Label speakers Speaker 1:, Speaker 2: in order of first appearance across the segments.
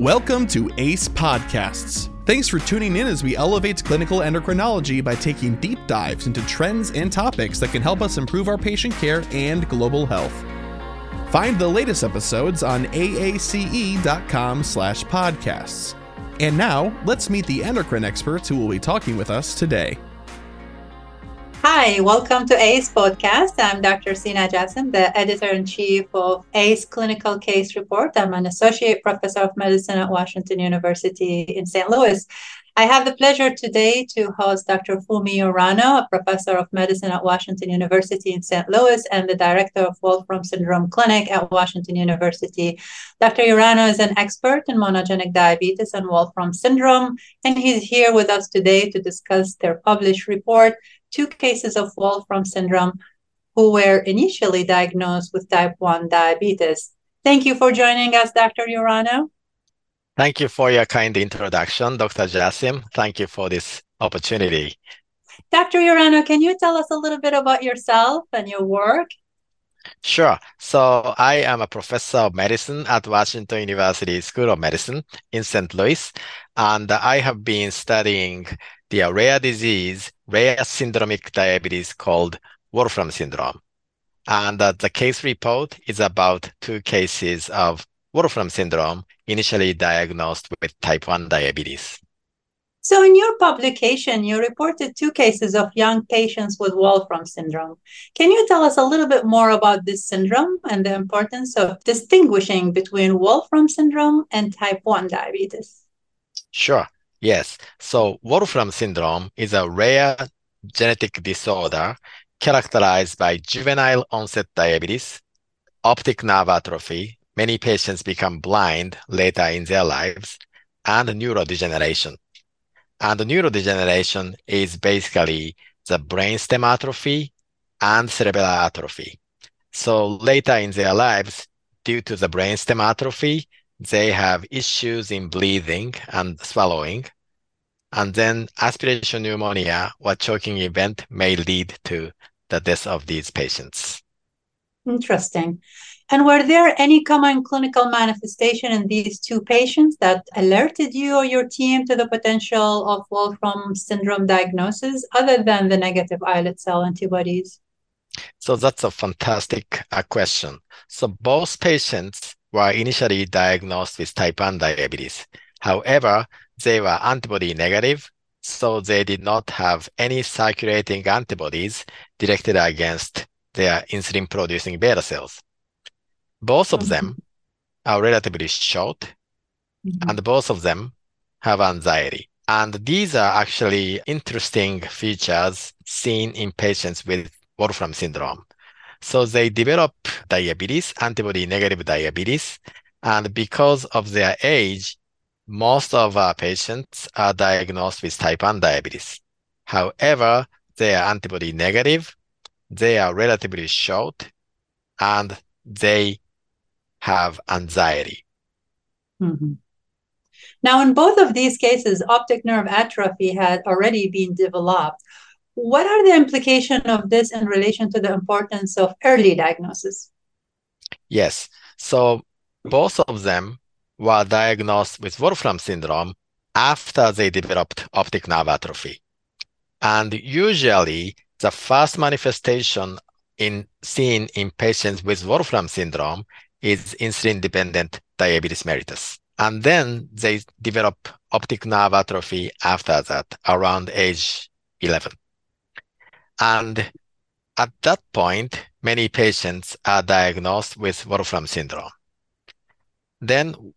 Speaker 1: Welcome to AACE Podcasts. Thanks for tuning in as we elevate clinical endocrinology by taking deep dives into trends and topics that can help us improve our patient care and global health. Find the latest episodes on aace.com slash podcasts. And now, let's meet the endocrine experts who will be talking with us today.
Speaker 2: Hi, welcome to AACE Podcast. I'm Dr. Sina Jasim, the editor in chief of AACE Clinical Case Report. I'm an associate professor of medicine at Washington University in St. Louis. I have the pleasure today to host Dr. Fumi Urano, a professor of medicine at Washington University in St. Louis and the director of Wolfram Syndrome Clinic at Washington University. Dr. Urano is an expert in monogenic diabetes and Wolfram syndrome, and he's here with us today to discuss their published report two cases of Wolfram syndrome who were initially diagnosed with type 1 diabetes. Thank you for joining us, Dr. Urano.
Speaker 3: Thank you for your kind introduction, Dr. Jasim. Thank you for this opportunity.
Speaker 2: Dr. Urano, can you tell us a little bit about yourself and your work?
Speaker 3: Sure. So I am a professor of medicine at Washington University School of Medicine in St. Louis, and I have been studying the rare disease, rare syndromic diabetes called Wolfram syndrome. And uh, the case report is about two cases of Wolfram syndrome initially diagnosed with type 1 diabetes.
Speaker 2: So, in your publication, you reported two cases of young patients with Wolfram syndrome. Can you tell us a little bit more about this syndrome and the importance of distinguishing between Wolfram syndrome and type 1 diabetes?
Speaker 3: Sure. Yes. So Wolfram syndrome is a rare genetic disorder characterized by juvenile onset diabetes, optic nerve atrophy, many patients become blind later in their lives, and neurodegeneration. And neurodegeneration is basically the brainstem atrophy and cerebellar atrophy. So later in their lives, due to the brainstem atrophy, they have issues in breathing and swallowing. And then aspiration pneumonia or choking event may lead to the death of these patients.
Speaker 2: Interesting. And were there any common clinical manifestation in these two patients that alerted you or your team to the potential of Wolfram syndrome diagnosis other than the negative islet cell antibodies?
Speaker 3: So that's a fantastic uh, question. So both patients were initially diagnosed with type 1 diabetes. However, they were antibody negative, so they did not have any circulating antibodies directed against their insulin producing beta cells. Both of them are relatively short, mm-hmm. and both of them have anxiety. And these are actually interesting features seen in patients with Wolfram syndrome. So they develop diabetes, antibody negative diabetes, and because of their age, most of our patients are diagnosed with type 1 diabetes. However, they are antibody negative, they are relatively short, and they have anxiety.
Speaker 2: Mm-hmm. Now, in both of these cases, optic nerve atrophy had already been developed. What are the implications of this in relation to the importance of early diagnosis?
Speaker 3: Yes. So both of them were diagnosed with Wolfram syndrome after they developed optic nerve atrophy. And usually the first manifestation in seen in patients with Wolfram syndrome is insulin dependent diabetes mellitus. And then they develop optic nerve atrophy after that around age 11. And at that point, many patients are diagnosed with Wolfram syndrome. Then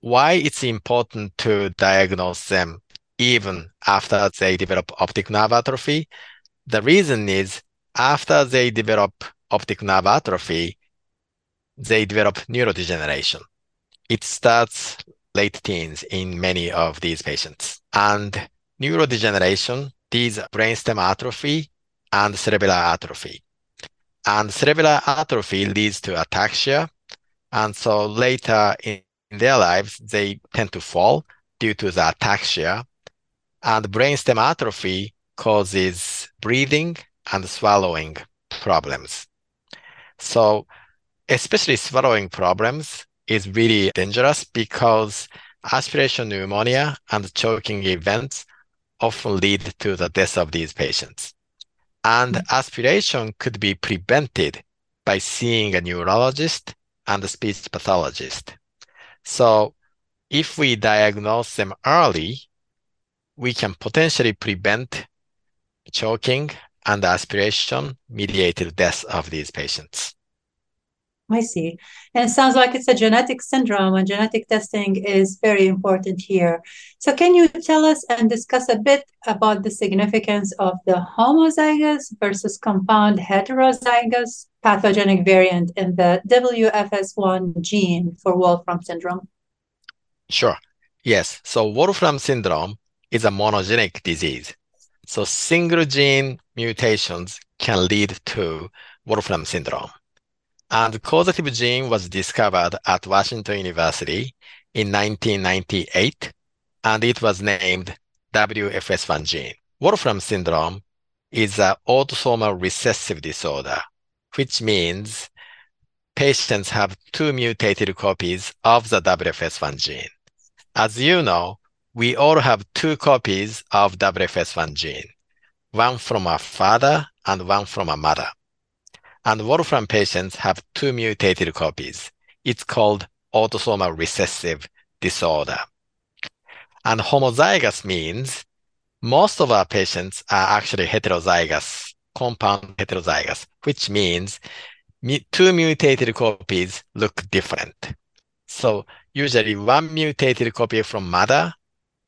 Speaker 3: why it's important to diagnose them even after they develop optic nerve atrophy? The reason is after they develop optic nerve atrophy, they develop neurodegeneration. It starts late teens in many of these patients. And neurodegeneration, these brainstem atrophy and cerebellar atrophy. And cerebellar atrophy leads to ataxia. And so later in, in their lives, they tend to fall due to the ataxia. And brainstem atrophy causes breathing and swallowing problems. So especially swallowing problems is really dangerous because aspiration pneumonia and choking events often lead to the death of these patients. And mm-hmm. aspiration could be prevented by seeing a neurologist and a speech pathologist. So if we diagnose them early, we can potentially prevent choking and aspiration mediated death of these patients.
Speaker 2: I see. And it sounds like it's a genetic syndrome, and genetic testing is very important here. So, can you tell us and discuss a bit about the significance of the homozygous versus compound heterozygous pathogenic variant in the WFS1 gene for Wolfram syndrome?
Speaker 3: Sure. Yes. So, Wolfram syndrome is a monogenic disease. So, single gene mutations can lead to Wolfram syndrome. And causative gene was discovered at Washington University in 1998, and it was named WFS1 gene. Wolfram syndrome is an autosomal recessive disorder, which means patients have two mutated copies of the WFS1 gene. As you know, we all have two copies of WFS1 gene, one from our father and one from our mother and Wolfram patients have two mutated copies. It's called autosomal recessive disorder. And homozygous means most of our patients are actually heterozygous, compound heterozygous, which means two mutated copies look different. So usually one mutated copy from mother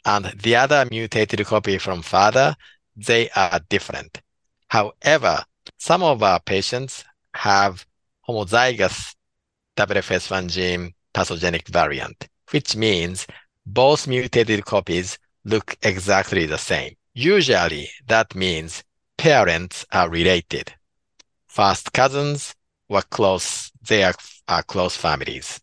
Speaker 3: and the other mutated copy from father, they are different. However, some of our patients have homozygous WFS1 gene pathogenic variant, which means both mutated copies look exactly the same. Usually that means parents are related. First cousins were close, they are, are close families.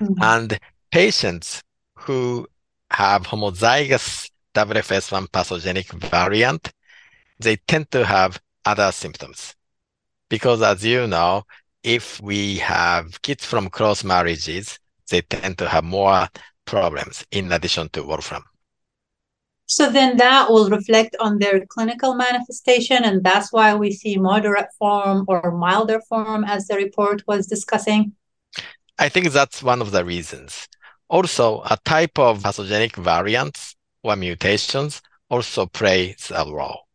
Speaker 3: Mm-hmm. And patients who have homozygous WFS1 pathogenic variant, they tend to have other symptoms. Because as you know, if we have kids from cross marriages, they tend to have more problems in addition to Wolfram.
Speaker 2: So then that will reflect on their clinical manifestation, and that's why we see moderate form or milder form, as the report was discussing.
Speaker 3: I think that's one of the reasons. Also, a type of pathogenic variants or mutations also plays a role.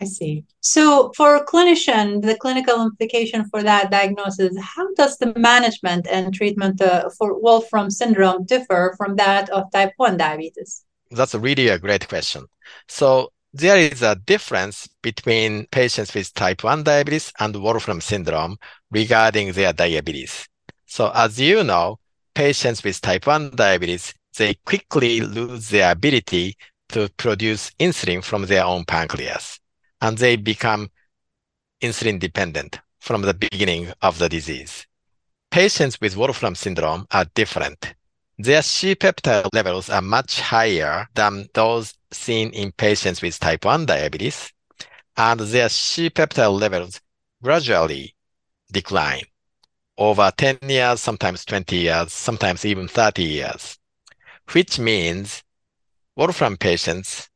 Speaker 2: I see. So, for a clinician, the clinical implication for that diagnosis, how does the management and treatment uh, for Wolfram syndrome differ from that of type 1 diabetes?
Speaker 3: That's really a great question. So, there is a difference between patients with type 1 diabetes and Wolfram syndrome regarding their diabetes. So, as you know, patients with type 1 diabetes, they quickly lose their ability to produce insulin from their own pancreas and they become insulin dependent from the beginning of the disease. Patients with Wolfram syndrome are different. Their C-peptide levels are much higher than those seen in patients with type 1 diabetes, and their C-peptide levels gradually decline over 10 years, sometimes 20 years, sometimes even 30 years, which means Wolfram patients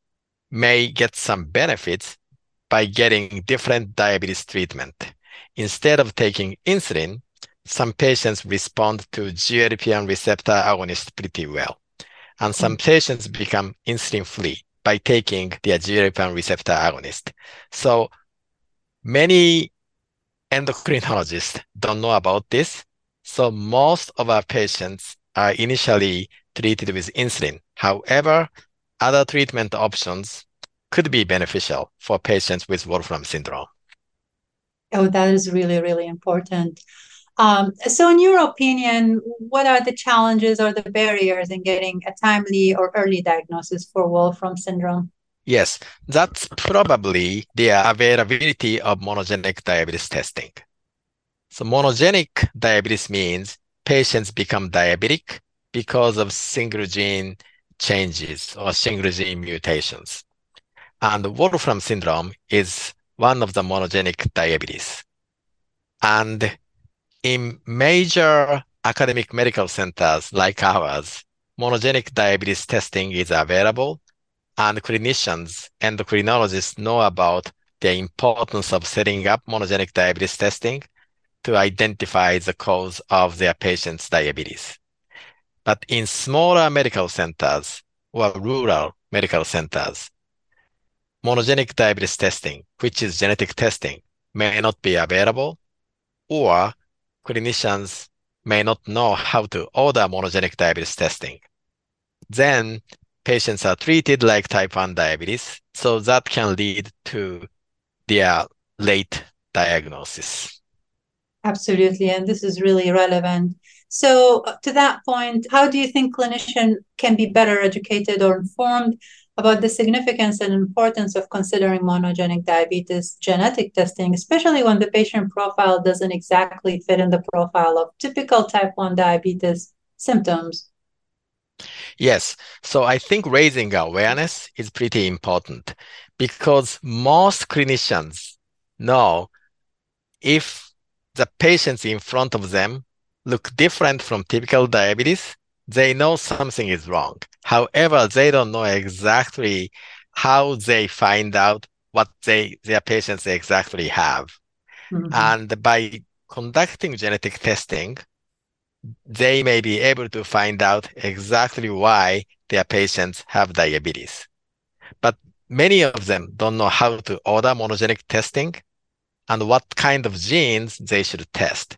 Speaker 3: may get some benefits by getting different diabetes treatment. Instead of taking insulin, some patients respond to GLP-1 receptor agonist pretty well. And some mm. patients become insulin free by taking their GLP-1 receptor agonist. So many endocrinologists don't know about this. So most of our patients are initially treated with insulin. However, other treatment options could be beneficial for patients with Wolfram syndrome.
Speaker 2: Oh, that is really, really important. Um, so, in your opinion, what are the challenges or the barriers in getting a timely or early diagnosis for Wolfram syndrome?
Speaker 3: Yes, that's probably the availability of monogenic diabetes testing. So, monogenic diabetes means patients become diabetic because of single gene changes or single gene mutations. And Wolfram syndrome is one of the monogenic diabetes. And in major academic medical centers like ours, monogenic diabetes testing is available, and clinicians, and endocrinologists know about the importance of setting up monogenic diabetes testing to identify the cause of their patient's diabetes. But in smaller medical centers or rural medical centers, monogenic diabetes testing, which is genetic testing, may not be available, or clinicians may not know how to order monogenic diabetes testing. Then patients are treated like type 1 diabetes, so that can lead to their late diagnosis.
Speaker 2: Absolutely, and this is really relevant. So, uh, to that point, how do you think clinicians can be better educated or informed about the significance and importance of considering monogenic diabetes genetic testing, especially when the patient profile doesn't exactly fit in the profile of typical type 1 diabetes symptoms?
Speaker 3: Yes. So I think raising awareness is pretty important because most clinicians know if the patients in front of them look different from typical diabetes, they know something is wrong. However, they don't know exactly how they find out what they their patients exactly have. Mm-hmm. And by conducting genetic testing, they may be able to find out exactly why their patients have diabetes. But many of them don't know how to order monogenic testing and what kind of genes they should test.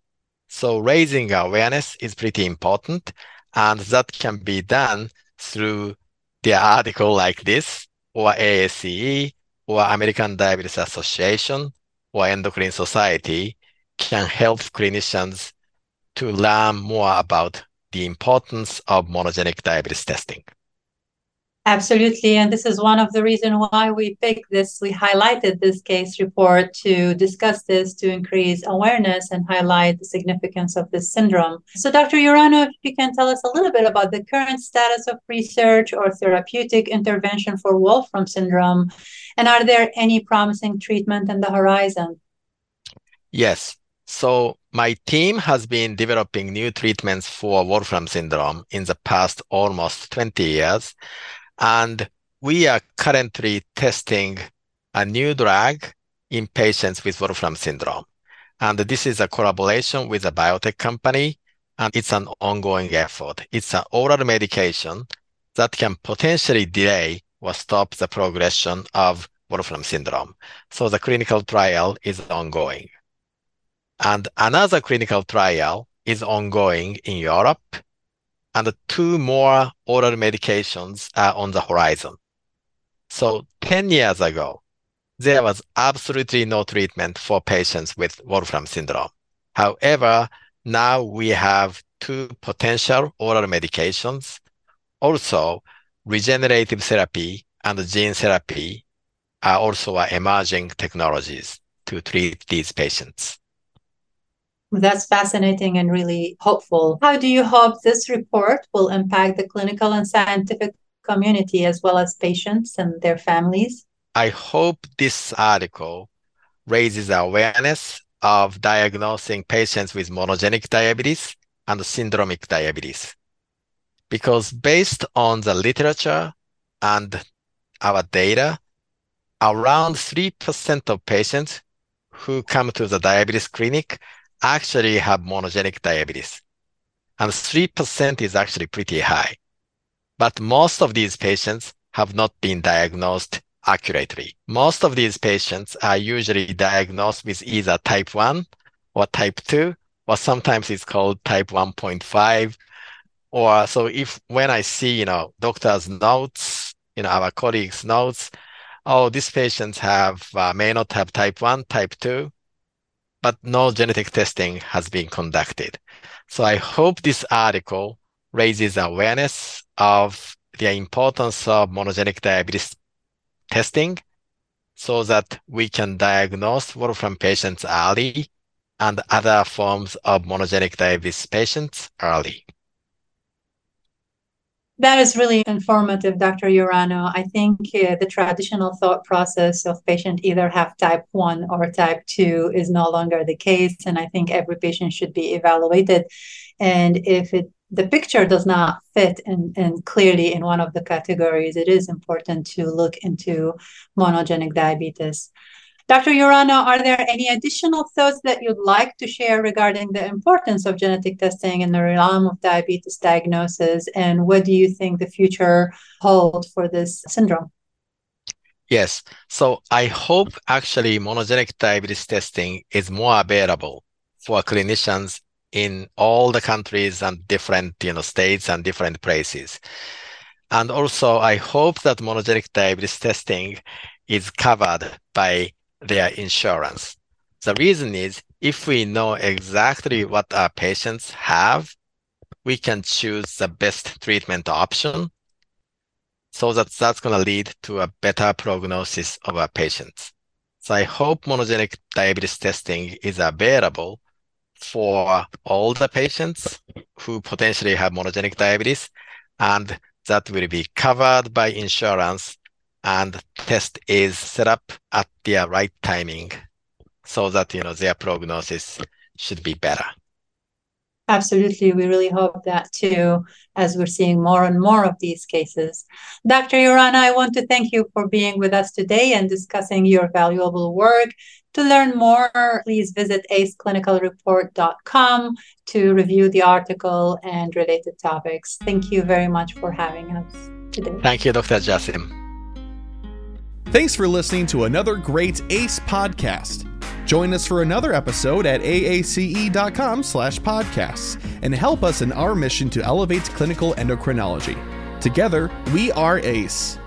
Speaker 3: So raising awareness is pretty important, and that can be done through the article like this, or AACE, or American Diabetes Association, or Endocrine Society can help clinicians to learn more about the importance of monogenic diabetes testing.
Speaker 2: Absolutely. And this is one of the reasons why we picked this, we highlighted this case report to discuss this, to increase awareness and highlight the significance of this syndrome. So, Dr. Urano, if you can tell us a little bit about the current status of research or therapeutic intervention for Wolfram syndrome, and are there any promising treatment in the horizon?
Speaker 3: Yes. So, my team has been developing new treatments for Wolfram syndrome in the past almost 20 years. And we are currently testing a new drug in patients with Wolfram syndrome. And this is a collaboration with a biotech company, and it's an ongoing effort. It's an oral medication that can potentially delay or stop the progression of Wolfram syndrome. So the clinical trial is ongoing. And another clinical trial is ongoing in Europe and two more oral medications are on the horizon. So 10 years ago, there was absolutely no treatment for patients with Wolfram syndrome. However, now we have two potential oral medications. Also, regenerative therapy and gene therapy are also emerging technologies to treat these patients.
Speaker 2: That's fascinating and really hopeful. How do you hope this report will impact the clinical and scientific community as well as patients and their families?
Speaker 3: I hope this article raises awareness of diagnosing patients with monogenic diabetes and syndromic diabetes. Because based on the literature and our data, around 3% of patients who come to the diabetes clinic actually have monogenic diabetes. And 3% is actually pretty high. But most of these patients have not been diagnosed accurately. Most of these patients are usually diagnosed with either type 1 or type 2, or sometimes it's called type 1.5. Or so if when I see, you know, doctor's notes, you know, our colleagues' notes, oh, these patients have uh, may not have type 1, type 2, but no genetic testing has been conducted. So I hope this article raises awareness of the importance of monogenic diabetes testing so that we can diagnose Wolfram patients early and other forms of monogenic diabetes patients early.
Speaker 2: That is really informative, Dr. Urano. I think uh, the traditional thought process of patient either have type 1 or type 2 is no longer the case. And I think every patient should be evaluated. And if it the picture does not fit in, in clearly in one of the categories, it is important to look into monogenic diabetes. Dr. Urano, are there any additional thoughts that you'd like to share regarding the importance of genetic testing in the realm of diabetes diagnosis? And what do you think the future holds for this syndrome?
Speaker 3: Yes. So I hope actually monogenic diabetes testing is more available for clinicians in all the countries and different you know states and different places. And also I hope that monogenic diabetes testing is covered by their insurance. The reason is if we know exactly what our patients have, we can choose the best treatment option. So that that's going to lead to a better prognosis of our patients. So I hope monogenic diabetes testing is available for all the patients who potentially have monogenic diabetes, and that will be covered by insurance and test is set up at the right timing so that you know their prognosis should be better.
Speaker 2: Absolutely. We really hope that too as we're seeing more and more of these cases. Dr urano i want to thank you for being with us today and discussing your valuable work. To learn more please visit aceclinicalreport.com to review the article and related topics. Thank you very much for having us today.
Speaker 3: Thank you dr jasim
Speaker 1: Thanks for listening to another great AACE podcast. Join us for another episode at aace.com slash podcasts and help us in our mission to elevate clinical endocrinology. Together, we are AACE.